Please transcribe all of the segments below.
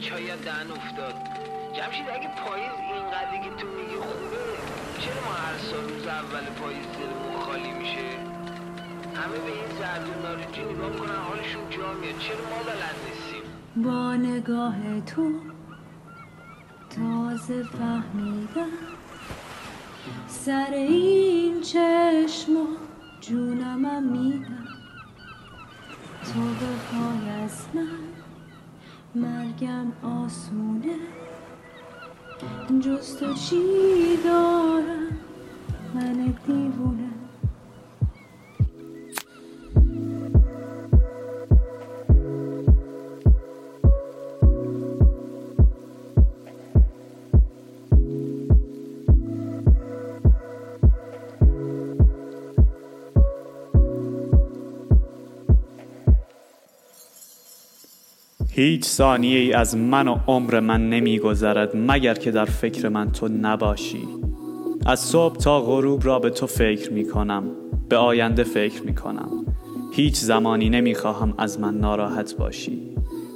چای دهن افتاد. جمشید اگه پاییز اینقدری که تو میگی خوبه چرا ما هر سال روز اول پاییز دلمون خالی میشه؟ همه به این زرد و نگاه کنن حالشون جا میاد. چرا ما بلد نیستیم؟ با نگاه تو تازه فهمیدم سر این چشما جونمم میدم. تو بخوای از من مرگم آسونه. جز تو چی دارم؟ من دیوونه هیچ ثانیه ای از من و عمر من نمی گذرد مگر که در فکر من تو نباشی. از صبح تا غروب را به تو فکر می کنم به آینده فکر می کنم هیچ زمانی نمی خواهم از من ناراحت باشی.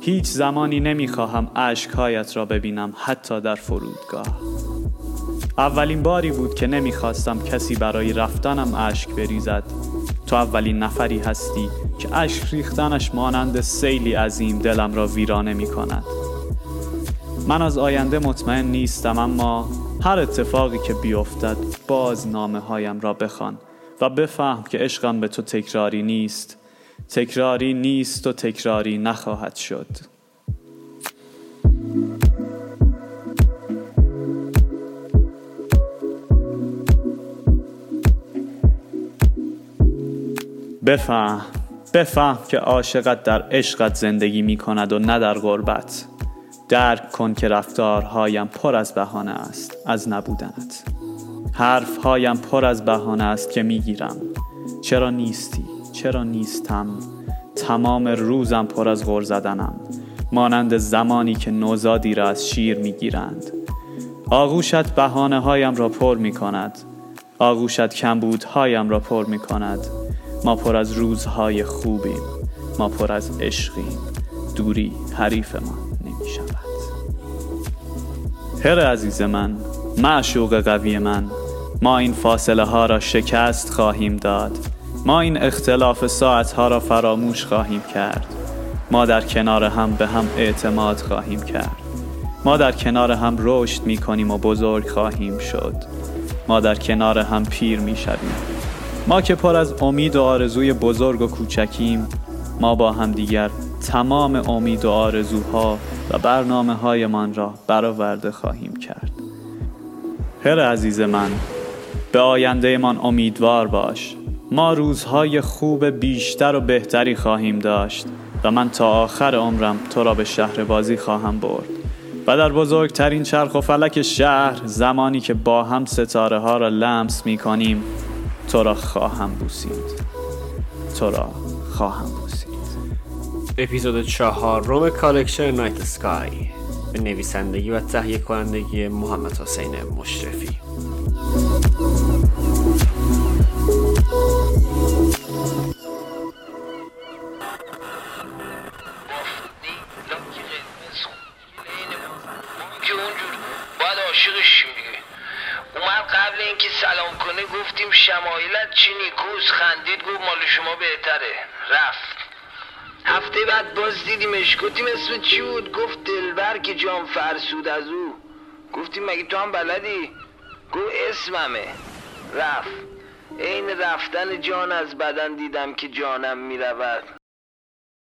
هیچ زمانی نمی خواهم عشقهایت را ببینم حتی در فرودگاه. اولین باری بود که نمی‌خواستم کسی برای رفتنم اشک بریزد. تو اولین نفری هستی که اشک ریختنش مانند سیلی عظیم دلم را ویرانه می کند من از آینده مطمئن نیستم اما هر اتفاقی که بیفتد باز نامه هایم را بخوان و بفهم که عشقم به تو تکراری نیست. تکراری نیست و تکراری نخواهد شد. بفهم بفهم که عاشقت در عشقت زندگی می کند و نه در غربت. درک کن که رفتارهایم پر از بهانه است از نبودنت. حرفهایم پر از بهانه است که می‌گیرم. چرا نیستی؟ چرا نیستم؟ تمام روزم پر از غر زدنم. مانند زمانی که نوزادی را از شیر می‌گیرند. آغوشت بهانه هایم را پر می کند آغوشت کمبودهایم را پر می کند ما پر از روزهای خوبیم. ما پر از عشقیم. دوری حریف ما نمی شود هر عزیز من معشوق قوی من ما این فاصله ها را شکست خواهیم داد. ما این اختلاف ساعت ها را فراموش خواهیم کرد. ما در کنار هم به هم اعتماد خواهیم کرد. ما در کنار هم رشد می کنیم و بزرگ خواهیم شد. ما در کنار هم پیر می شویم ما که پر از امید و آرزوی بزرگ و کوچکیم ما با هم دیگر تمام امید و آرزوها و برنامه هایمان را برآورده خواهیم کرد. هر عزیز من به آینده من امیدوار باش. ما روزهای خوب بیشتر و بهتری خواهیم داشت و من تا آخر عمرم تو را به شهر بازی خواهم برد و در بزرگترین چرخ و فلک شهر زمانی که با هم ستاره ها را لمس می کنیم تو را خواهم بوسید. تو را خواهم بوسید. اپیزود چهارم collection Night Sky به نویسندگی و تهیه کنندگی محمد حسین مشرفی. اومد قبل اینکه سلام کنه گفتیم شمایلت چی نیکوز خندید گفت مال شما بهتره. رفت. هفته بعد باز دیدیمش گفتیم اسم چی بود؟ گفت دلبر که جام فرسود از او. گفتیم مگه تو هم بلدی؟ گفت اسممه. رفت. عین رفتن جان از بدن دیدم که جانم می‌رود.